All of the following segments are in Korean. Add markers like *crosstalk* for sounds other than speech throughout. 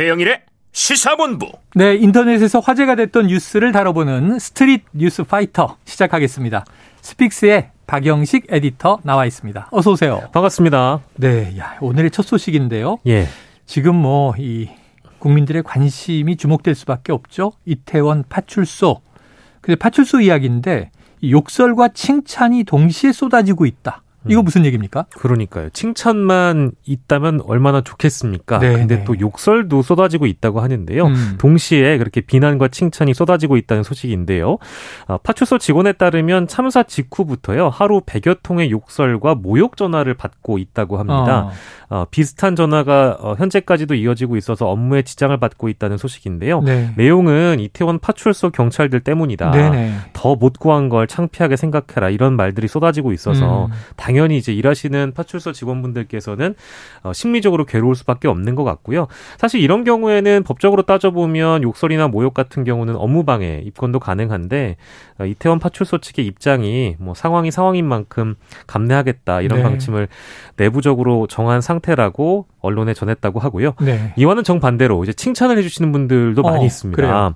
최영일의 시사본부. 네, 인터넷에서 화제가 됐던 뉴스를 다뤄보는 Street News Fighter 시작하겠습니다. 스픽스의 박영식 에디터 나와 있습니다. 어서 오세요. 반갑습니다. 네, 야, 오늘의 첫 소식인데요. 예. 지금 뭐 이 국민들의 관심이 주목될 수밖에 없죠. 이태원 파출소. 근데 파출소 이야기인데 욕설과 칭찬이 동시에 쏟아지고 있다. 이거 무슨 얘기입니까? 그러니까요. 칭찬만 있다면 얼마나 좋겠습니까? 네, 근데 네. 또 욕설도 쏟아지고 있다고 하는데요. 음. 동시에 그렇게 비난과 칭찬이 쏟아지고 있다는 소식인데요. 아, 파출소 직원에 따르면 참사 직후부터요. 하루 100여 통의 욕설과 모욕 전화를 받고 있다고 합니다. 어. 어, 비슷한 전화가 어, 현재까지도 이어지고 있어서 업무에 지장을 받고 있다는 소식인데요. 네. 내용은 이태원 파출소 경찰들 때문이다. 네네. 더못 구한 걸 창피하게 생각해라 이런 말들이 쏟아지고 있어서 음. 당연히 이제 일하시는 파출소 직원분들께서는 어, 심리적으로 괴로울 수밖에 없는 것 같고요. 사실 이런 경우에는 법적으로 따져보면 욕설이나 모욕 같은 경우는 업무방해 입건도 가능한데 어, 이태원 파출소 측의 입장이 뭐 상황이 상황인 만큼 감내하겠다 이런 네. 방침을 내부적으로 정한 상태라고 언론에 전했다고 하고요. 네. 이와는 정반대로 이제 칭찬을 해주시는 분들도 어, 많이 있습니다. 그래요?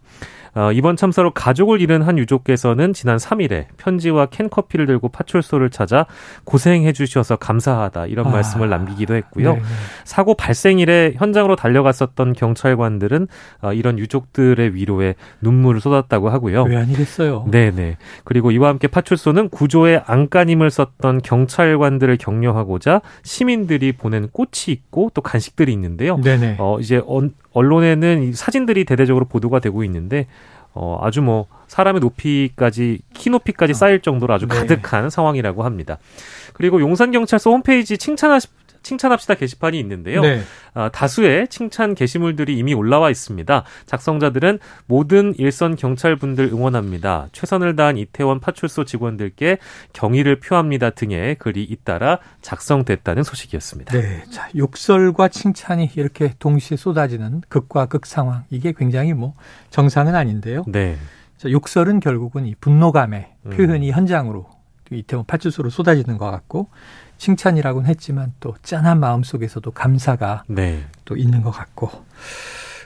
어, 이번 참사로 가족을 잃은 한 유족께서는 지난 3일에 편지와 캔커피를 들고 파출소를 찾아 고생해 주셔서 감사하다 이런 아, 말씀을 남기기도 했고요. 네, 네. 사고 발생일에 현장으로 달려갔었던 경찰관들은 어, 이런 유족들의 위로에 눈물을 쏟았다고 하고요. 왜 아니겠어요? 네네. 그리고 이와 함께 파출소는 구조에 안간힘을 썼던 경찰관들을 격려하고자 시민들이 보낸 꽃이 있고 또 간식들이 있는데요. 네네. 어, 이제 언, 언론에는 이 사진들이 대대적으로 보도가 되고 있는데 어, 아주 뭐 사람의 높이까지 키 높이까지 쌓일 정도로 아주 네. 가득한 상황이라고 합니다. 그리고 용산 경찰서 홈페이지 칭찬하 칭찬합시다 게시판이 있는데요. 네. 아, 다수의 칭찬 게시물들이 이미 올라와 있습니다. 작성자들은 모든 일선 경찰분들 응원합니다. 최선을 다한 이태원 파출소 직원들께 경의를 표합니다 등의 글이 잇따라 작성됐다는 소식이었습니다. 네. 자, 욕설과 칭찬이 이렇게 동시에 쏟아지는 극과 극 상황. 이게 굉장히 뭐 정상은 아닌데요. 네. 자, 욕설은 결국은 이 분노감의 음. 표현이 현장으로 이태원 파출소로 쏟아지는 것 같고 칭찬이라고는 했지만 또 짠한 마음 속에서도 감사가 네. 또 있는 것 같고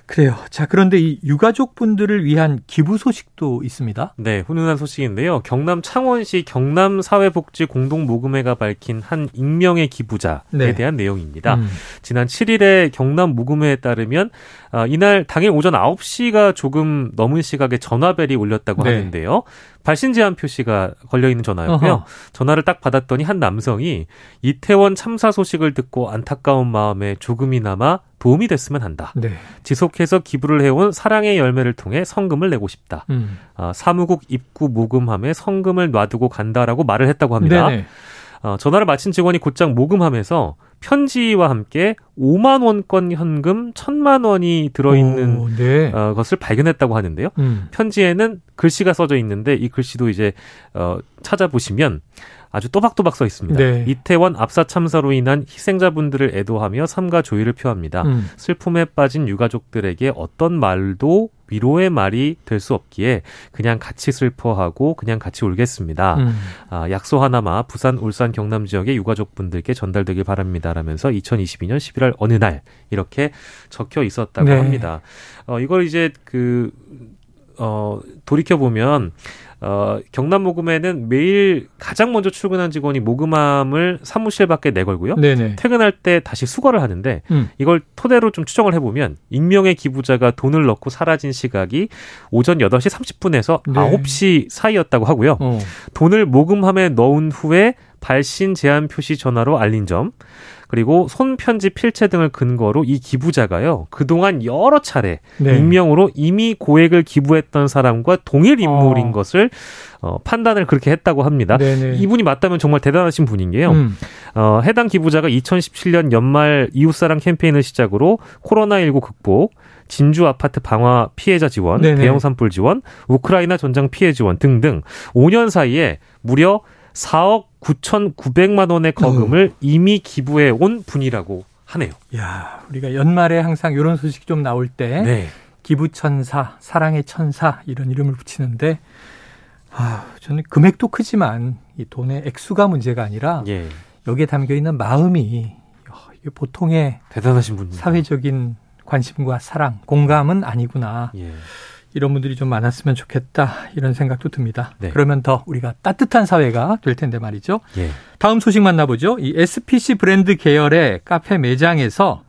그래요. 자, 그런데 이 유가족 분들을 위한 기부 소식도 있습니다. 네, 훈훈한 소식인데요. 경남 창원시 경남 사회복지 공동 모금회가 밝힌 한 익명의 기부자에 네. 대한 내용입니다. 음. 지난 7일에 경남 모금회에 따르면 아, 이날 당일 오전 9시가 조금 넘은 시각에 전화벨이 울렸다고 네. 하는데요. 발신 제한 표시가 걸려 있는 전화였고요. 어허. 전화를 딱 받았더니 한 남성이 이태원 참사 소식을 듣고 안타까운 마음에 조금이나마 도움이 됐으면 한다. 네. 지속해서 기부를 해온 사랑의 열매를 통해 성금을 내고 싶다. 음. 아, 사무국 입구 모금함에 성금을 놔두고 간다라고 말을 했다고 합니다. 네네. 어, 전화를 마친 직원이 곧장 모금함에서 편지와 함께 5만 원권 현금 1천만 원이 들어있는 오, 네. 어, 것을 발견했다고 하는데요. 음. 편지에는 글씨가 써져 있는데 이 글씨도 이제 어, 찾아보시면 아주 또박또박 써 있습니다. 네. 이태원 압사 참사로 인한 희생자분들을 애도하며 삼가 조의를 표합니다. 음. 슬픔에 빠진 유가족들에게 어떤 말도 위로의 말이 될 수 없기에 그냥 같이 슬퍼하고 그냥 같이 울겠습니다. 음. 아, 약소 하나마 부산, 울산, 경남 지역의 유가족분들께 전달되길 바랍니다라면서 2022년 11월 어느 날 이렇게 적혀 있었다고 네. 합니다. 어, 이걸 이제 그 어, 돌이켜 보면 어, 경남 모금에는 매일 가장 먼저 출근한 직원이 모금함을 사무실 밖에 내걸고요. 네네. 퇴근할 때 다시 수거를 하는데 음. 이걸 토대로 좀 추정을 해보면 익명의 기부자가 돈을 넣고 사라진 시각이 오전 8시 30분에서 네. 9시 사이였다고 하고요. 어. 돈을 모금함에 넣은 후에 발신 제한 표시 전화로 알린 점 그리고 손편지 필체 등을 근거로 이 기부자가요 그동안 여러 차례 네. 익명으로 이미 고액을 기부했던 사람과 동일 인물인 어. 것을 어, 판단을 그렇게 했다고 합니다. 네네. 이분이 맞다면 정말 대단하신 분인 게요. 음. 어, 해당 기부자가 2017년 연말 이웃사랑 캠페인을 시작으로 코로나19 극복, 진주 아파트 방화 피해자 지원, 네네. 대형 산불 지원, 우크라이나 전장 피해 지원 등등 5년 사이에 무려 4억 9,900만 원의 거금을 이미 기부해 온 분이라고 하네요. 야, 우리가 연말에 항상 이런 소식 좀 나올 때 네. 기부 천사, 사랑의 천사 이런 이름을 붙이는데 아, 저는 금액도 크지만 이 돈의 액수가 문제가 아니라 예. 여기에 담겨 있는 마음이 야, 이게 보통의 대단하신 분입니다. 사회적인 관심과 사랑, 공감은 아니구나. 예. 이런 분들이 좀 많았으면 좋겠다. 이런 생각도 듭니다. 네. 그러면 더 우리가 따뜻한 사회가 될 텐데 말이죠. 예. 다음 소식 만나보죠. 이 SPC 브랜드 계열의 카페 매장에서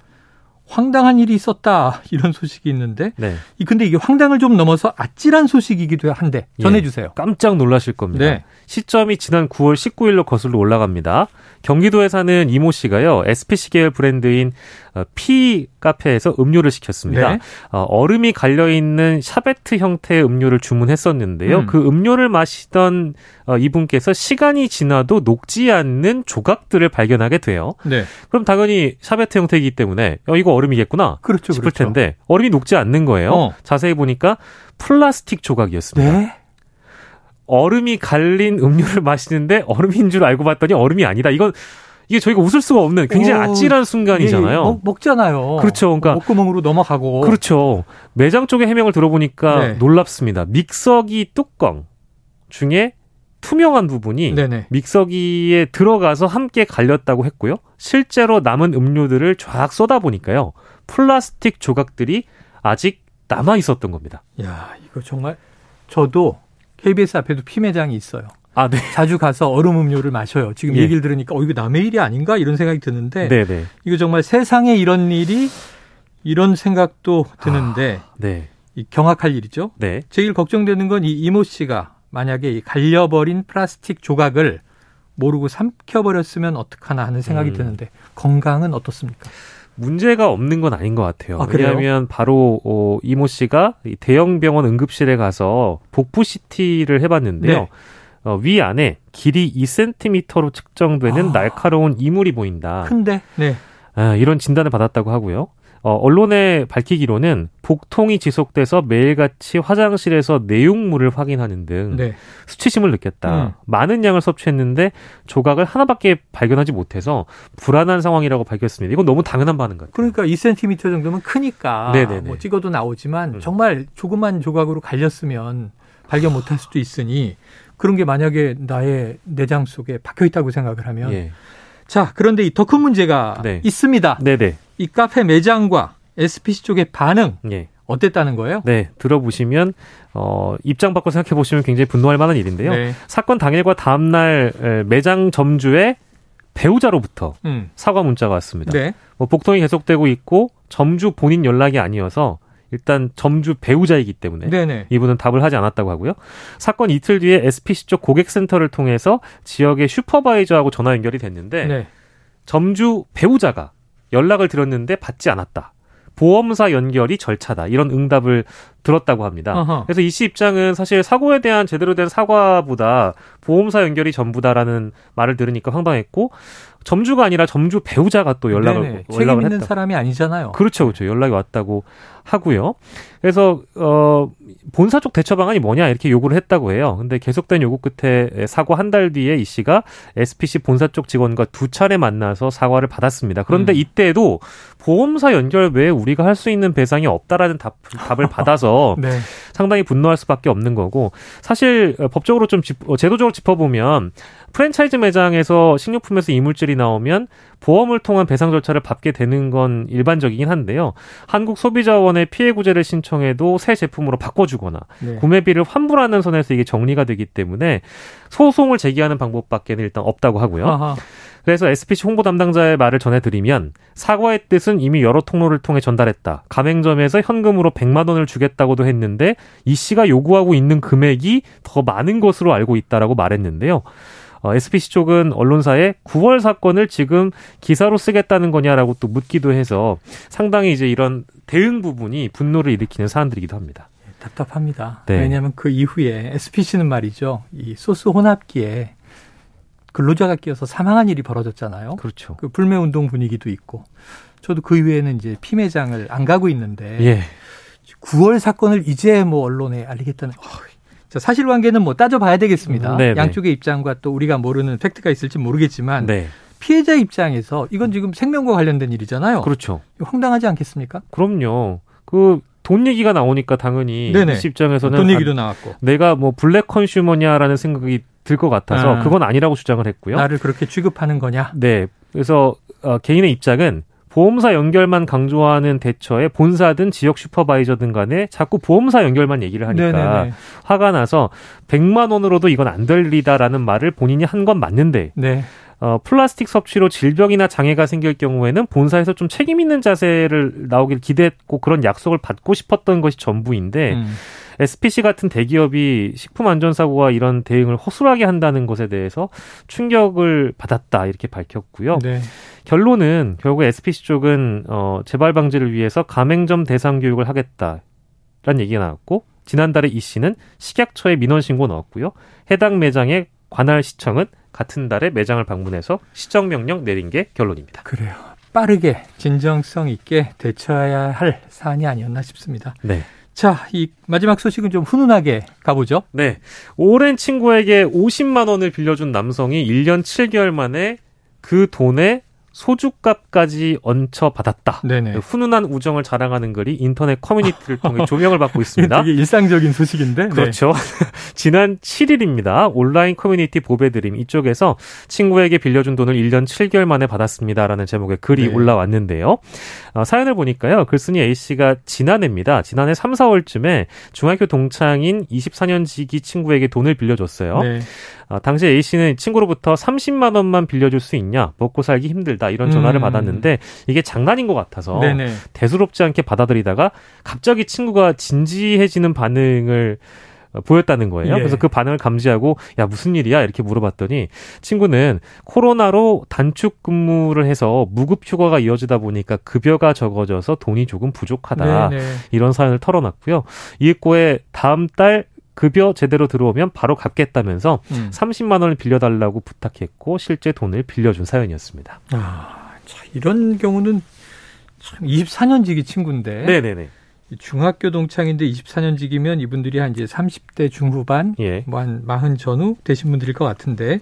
황당한 일이 있었다. 이런 소식이 있는데 네. 이 근데 이게 황당을 좀 넘어서 아찔한 소식이기도 한데 전해 주세요. 깜짝 놀라실 겁니다. 네. 시점이 지난 9월 19일로 거슬러 올라갑니다. 경기도에 사는 이모 씨가요, SPC 계열 브랜드인 어, 피 카페에서 음료를 시켰습니다. 네. 어, 얼음이 갈려 있는 샤베트 형태의 음료를 주문했었는데요. 음. 그 음료를 마시던 어, 이분께서 시간이 지나도 녹지 않는 조각들을 발견하게 돼요. 네. 그럼 당연히 샤베트 형태이기 때문에 어, 이거 얼음이겠구나 그렇죠. 싶을 그렇죠. 텐데 얼음이 녹지 않는 거예요. 어. 자세히 보니까 플라스틱 조각이었습니다. 네. 얼음이 갈린 음료를 마시는데 얼음인 줄 알고 봤더니 얼음이 아니다. 이건 이게 저희가 웃을 수가 없는 굉장히 오, 아찔한 순간이잖아요. 예, 먹, 먹잖아요. 그렇죠. 그러니까 목구멍으로 넘어가고. 그렇죠. 매장 쪽의 해명을 들어보니까 네. 놀랍습니다. 믹서기 뚜껑 중에 투명한 부분이 네네. 믹서기에 들어가서 함께 갈렸다고 했고요. 실제로 남은 음료들을 쫙 쏟아 보니까요. 플라스틱 조각들이 아직 남아 있었던 겁니다. 야, 이거 정말 저도 KBS 앞에도 피 매장이 있어요. 아, 네. 자주 가서 얼음 음료를 마셔요. 지금 예. 얘기를 들으니까 어 이거 남의 일이 아닌가 이런 생각이 드는데 네, 네. 이거 정말 세상에 이런 일이 이런 생각도 드는데 네. 이 경악할 일이죠. 네. 제일 걱정되는 건 이 이모 씨가 만약에 이 갈려버린 플라스틱 조각을 모르고 삼켜버렸으면 어떡하나 하는 생각이 음. 드는데 건강은 어떻습니까? 문제가 없는 건 아닌 것 같아요. 아? 왜냐하면 바로 어, 이모 씨가 이 대형 병원 응급실에 가서 복부 CT를 해봤는데요. 네. 어, 위 안에 길이 2cm로 측정되는 아. 날카로운 이물이 보인다. 큰데 네. 아, 이런 진단을 받았다고 하고요. 어, 언론에 밝히기로는 복통이 지속돼서 매일같이 화장실에서 내용물을 확인하는 등 네. 수치심을 느꼈다. 음. 많은 양을 섭취했는데 조각을 하나밖에 발견하지 못해서 불안한 상황이라고 밝혔습니다. 이건 너무 당연한 반응 같아요. 그러니까 2cm 정도면 크니까 네네네. 뭐 찍어도 나오지만 음. 정말 조그만 조각으로 갈렸으면 발견 못할 수도 있으니 그런 게 만약에 나의 내장 속에 박혀 있다고 생각을 하면 예. 자 그런데 이 더 큰 문제가 네. 있습니다. 네네. 이 카페 매장과 SPC 쪽의 반응 예. 어땠다는 거예요? 네, 들어보시면 어, 입장 바꿔 생각해 보시면 굉장히 분노할 만한 일인데요. 네. 사건 당일과 다음 날 에, 매장 점주의 배우자로부터 음. 사과 문자가 왔습니다. 네. 뭐 복통이 계속되고 있고 점주 본인 연락이 아니어서 일단 점주 배우자이기 때문에 네네. 이분은 답을 하지 않았다고 하고요. 사건 이틀 뒤에 SPC 쪽 고객센터를 통해서 지역의 슈퍼바이저하고 전화 연결이 됐는데 네. 점주 배우자가 연락을 드렸는데 받지 않았다. 보험사 연결이 절차다. 이런 응답을 들었다고 합니다. 어허. 그래서 이 씨 입장은 사실 사고에 대한 제대로 된 사과보다 보험사 연결이 전부다라는 말을 들으니까 황당했고 점주가 아니라 점주 배우자가 또 연락을 네네. 책임 연락을 있는 했다. 사람이 아니잖아요. 그렇죠, 그렇죠. 연락이 왔다고 하고요. 그래서 어 본사 쪽 대처 방안이 뭐냐 이렇게 요구를 했다고 해요. 근데 계속된 요구 끝에 사고 한 달 뒤에 이 씨가 SPC 본사 쪽 직원과 두 차례 만나서 사과를 받았습니다. 그런데 음. 이때도 보험사 연결 외에 우리가 할 수 있는 배상이 없다라는 답, 답을 받아서 네. 상당히 분노할 수밖에 없는 거고 사실 어, 법적으로 좀 짚, 어, 제도적으로 짚어보면 프랜차이즈 매장에서 식료품에서 이물질이 나오면 보험을 통한 배상 절차를 밟게 되는 건 일반적이긴 한데요. 한국 소비자원에 피해 구제를 신청해도 새 제품으로 바꿔주거나 네. 구매비를 환불하는 선에서 이게 정리가 되기 때문에 소송을 제기하는 방법밖에는 일단 없다고 하고요. 아하. 그래서 SPC 홍보 담당자의 말을 전해드리면 사과의 뜻은 이미 여러 통로를 통해 전달했다. 가맹점에서 현금으로 100만 원을 주겠다고도 했는데 이 씨가 요구하고 있는 금액이 더 많은 것으로 알고 있다라고 말했는데요. 어, SPC 쪽은 언론사에 9월 사건을 지금 기사로 쓰겠다는 거냐라고 또 묻기도 해서 상당히 이제 이런 대응 부분이 분노를 일으키는 사안들이기도 합니다. 답답합니다. 네. 왜냐하면 그 이후에 SPC는 말이죠. 이 소스 혼합기에 근로자가 끼어서 사망한 일이 벌어졌잖아요. 그렇죠. 그 불매 운동 분위기도 있고. 저도 그 이후에는 이제 피매장을 안 가고 있는데 예. 9월 사건을 이제 뭐 언론에 알리겠다는 어, 자, 사실관계는 뭐 따져봐야 되겠습니다. 음, 네네. 양쪽의 입장과 또 우리가 모르는 팩트가 있을지 모르겠지만 네. 피해자 입장에서 이건 지금 생명과 관련된 일이잖아요. 그렇죠. 황당하지 않겠습니까? 그럼요. 그 돈 얘기가 나오니까 당연히 네네. 이씨 입장에서는 돈 아, 얘기도 나왔고 내가 뭐 black consumer냐라는 생각이 들 것 같아서 아. 그건 아니라고 주장을 했고요. 나를 그렇게 취급하는 거냐? 네. 그래서 어, 개인의 입장은 보험사 연결만 강조하는 대처에 본사든 지역 supervisor든 간에 자꾸 보험사 연결만 얘기를 하니까 네네네. 화가 나서 100만 원으로도 이건 안될 일이다라는 말을 본인이 한 건 맞는데 네. 어, 플라스틱 섭취로 질병이나 장애가 생길 경우에는 본사에서 좀 책임 있는 자세를 나오길 기대했고 그런 약속을 받고 싶었던 것이 전부인데 음. SPC 같은 대기업이 식품 안전 사고와 이런 대응을 허술하게 한다는 것에 대해서 충격을 받았다 이렇게 밝혔고요. 네. 결론은 결국 SPC 쪽은 어 재발 방지를 위해서 가맹점 대상 교육을 하겠다라는 얘기가 나왔고 지난달에 이 씨는 식약처에 민원 신고 넣었고요. 해당 매장의 관할 시청은 같은 달에 매장을 방문해서 시정 명령 내린 게 결론입니다. 그래요. 빠르게 진정성 있게 대처해야 할 사안이 아니었나 싶습니다. 네. 자, 이 마지막 소식은 좀 훈훈하게 가보죠. 네. 오랜 친구에게 50만 원을 빌려준 남성이 1년 7개월 만에 그 돈에 소주값까지 얹혀 받았다. 네네. 훈훈한 우정을 자랑하는 글이 인터넷 커뮤니티를 통해 조명을 받고 있습니다. *laughs* 되게 일상적인 소식인데. 네. 그렇죠. 네. *laughs* 지난 7일입니다. 온라인 커뮤니티 보배드림 이쪽에서 친구에게 빌려준 돈을 1년 7개월 만에 받았습니다라는 제목의 글이 네. 올라왔는데요. 어, 사연을 보니까요. 글쓴이 A씨가 지난해입니다. 지난해 3, 4월쯤에 중학교 동창인 24년 지기 친구에게 돈을 빌려줬어요. 네. 어, 당시 A 씨는 친구로부터 30만 원만 빌려줄 수 있냐, 먹고 살기 힘들다 이런 전화를 음. 받았는데 이게 장난인 것 같아서 네네. 대수롭지 않게 받아들이다가 갑자기 친구가 진지해지는 반응을 보였다는 거예요. 예. 그래서 그 반응을 감지하고 야 무슨 일이야 이렇게 물어봤더니 친구는 코로나로 단축 근무를 해서 무급 휴가가 이어지다 보니까 급여가 적어져서 돈이 조금 부족하다 네네. 이런 사연을 털어놨고요. 이윽고에 다음 달 급여 제대로 들어오면 바로 갚겠다면서 음. 30만 원을 빌려달라고 부탁했고 실제 돈을 빌려준 사연이었습니다. 아, 자, 이런 경우는 참 24년 지기 친구인데. 네네네. 중학교 동창인데 24년 지기면 이분들이 한 이제 30대 중후반, 예. 뭐한 40 전후 되신 분들일 것 같은데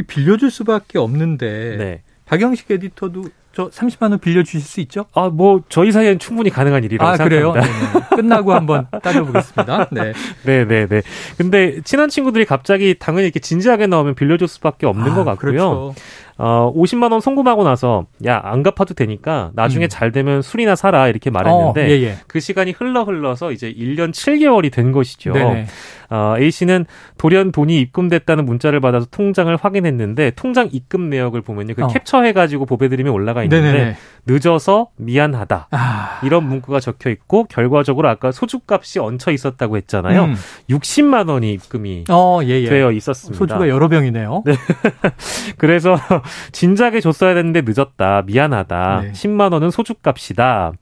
이 빌려줄 수밖에 없는데 네. 박영식 에디터도 저 30만 원 빌려 주실 수 있죠? 아, 뭐 저희 사이엔 충분히 가능한 일이라고 아, 생각합니다. 그래요? 네, 네. 끝나고 한번 따져 보겠습니다. *laughs* 네. 네, 네, 네. 근데 친한 친구들이 갑자기 당연히 이렇게 진지하게 나오면 빌려 줄 수밖에 없는 아, 것 같고요. 그렇죠. 어, 50만 원 송금하고 나서 야, 안 갚아도 되니까 나중에 음. 잘 되면 술이나 사라 이렇게 말했는데 어, 예, 예. 그 시간이 흘러 흘러서 이제 1년 7개월이 된 것이죠. 네네. 어, A 씨는 돌연 돈이 입금됐다는 문자를 받아서 통장을 확인했는데 통장 입금 내역을 보면요. 그 어. 캡처해 가지고 보배드림에 올라가 있는데 네네네. 늦어서 미안하다. 아. 이런 문구가 적혀 있고 결과적으로 아까 소주값이 얹혀 있었다고 했잖아요. 음. 60만 원이 입금이 어, 예, 예. 되어 있었습니다. 소주가 여러 병이네요. 네. *laughs* 그래서 진작에 줬어야 됐는데 늦었다. 미안하다. 네. 10만 원은 소주값이다.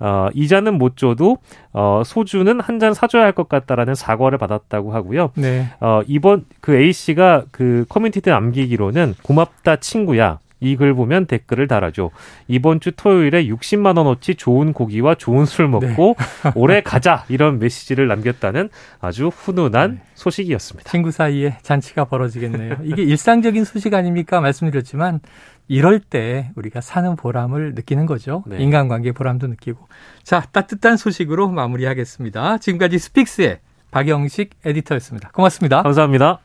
어, 이자는 못 줘도 어, 소주는 한 잔 사줘야 할 것 같다라는 사과를 받았다고 하고요. 네. 어, 이번 그 A 씨가 그 커뮤니티에 남기기로는 고맙다 친구야. 이 글 보면 댓글을 달아줘. 이번 주 토요일에 60만 원어치 좋은 고기와 좋은 술 먹고 네. 오래 가자 이런 메시지를 남겼다는 아주 훈훈한 네. 소식이었습니다. 친구 사이에 잔치가 벌어지겠네요. 이게 일상적인 소식 아닙니까? 말씀드렸지만 이럴 때 우리가 사는 보람을 느끼는 거죠. 네. 인간관계 보람도 느끼고. 자, 따뜻한 소식으로 마무리하겠습니다. 지금까지 스픽스의 박영식 에디터였습니다. 고맙습니다. 감사합니다.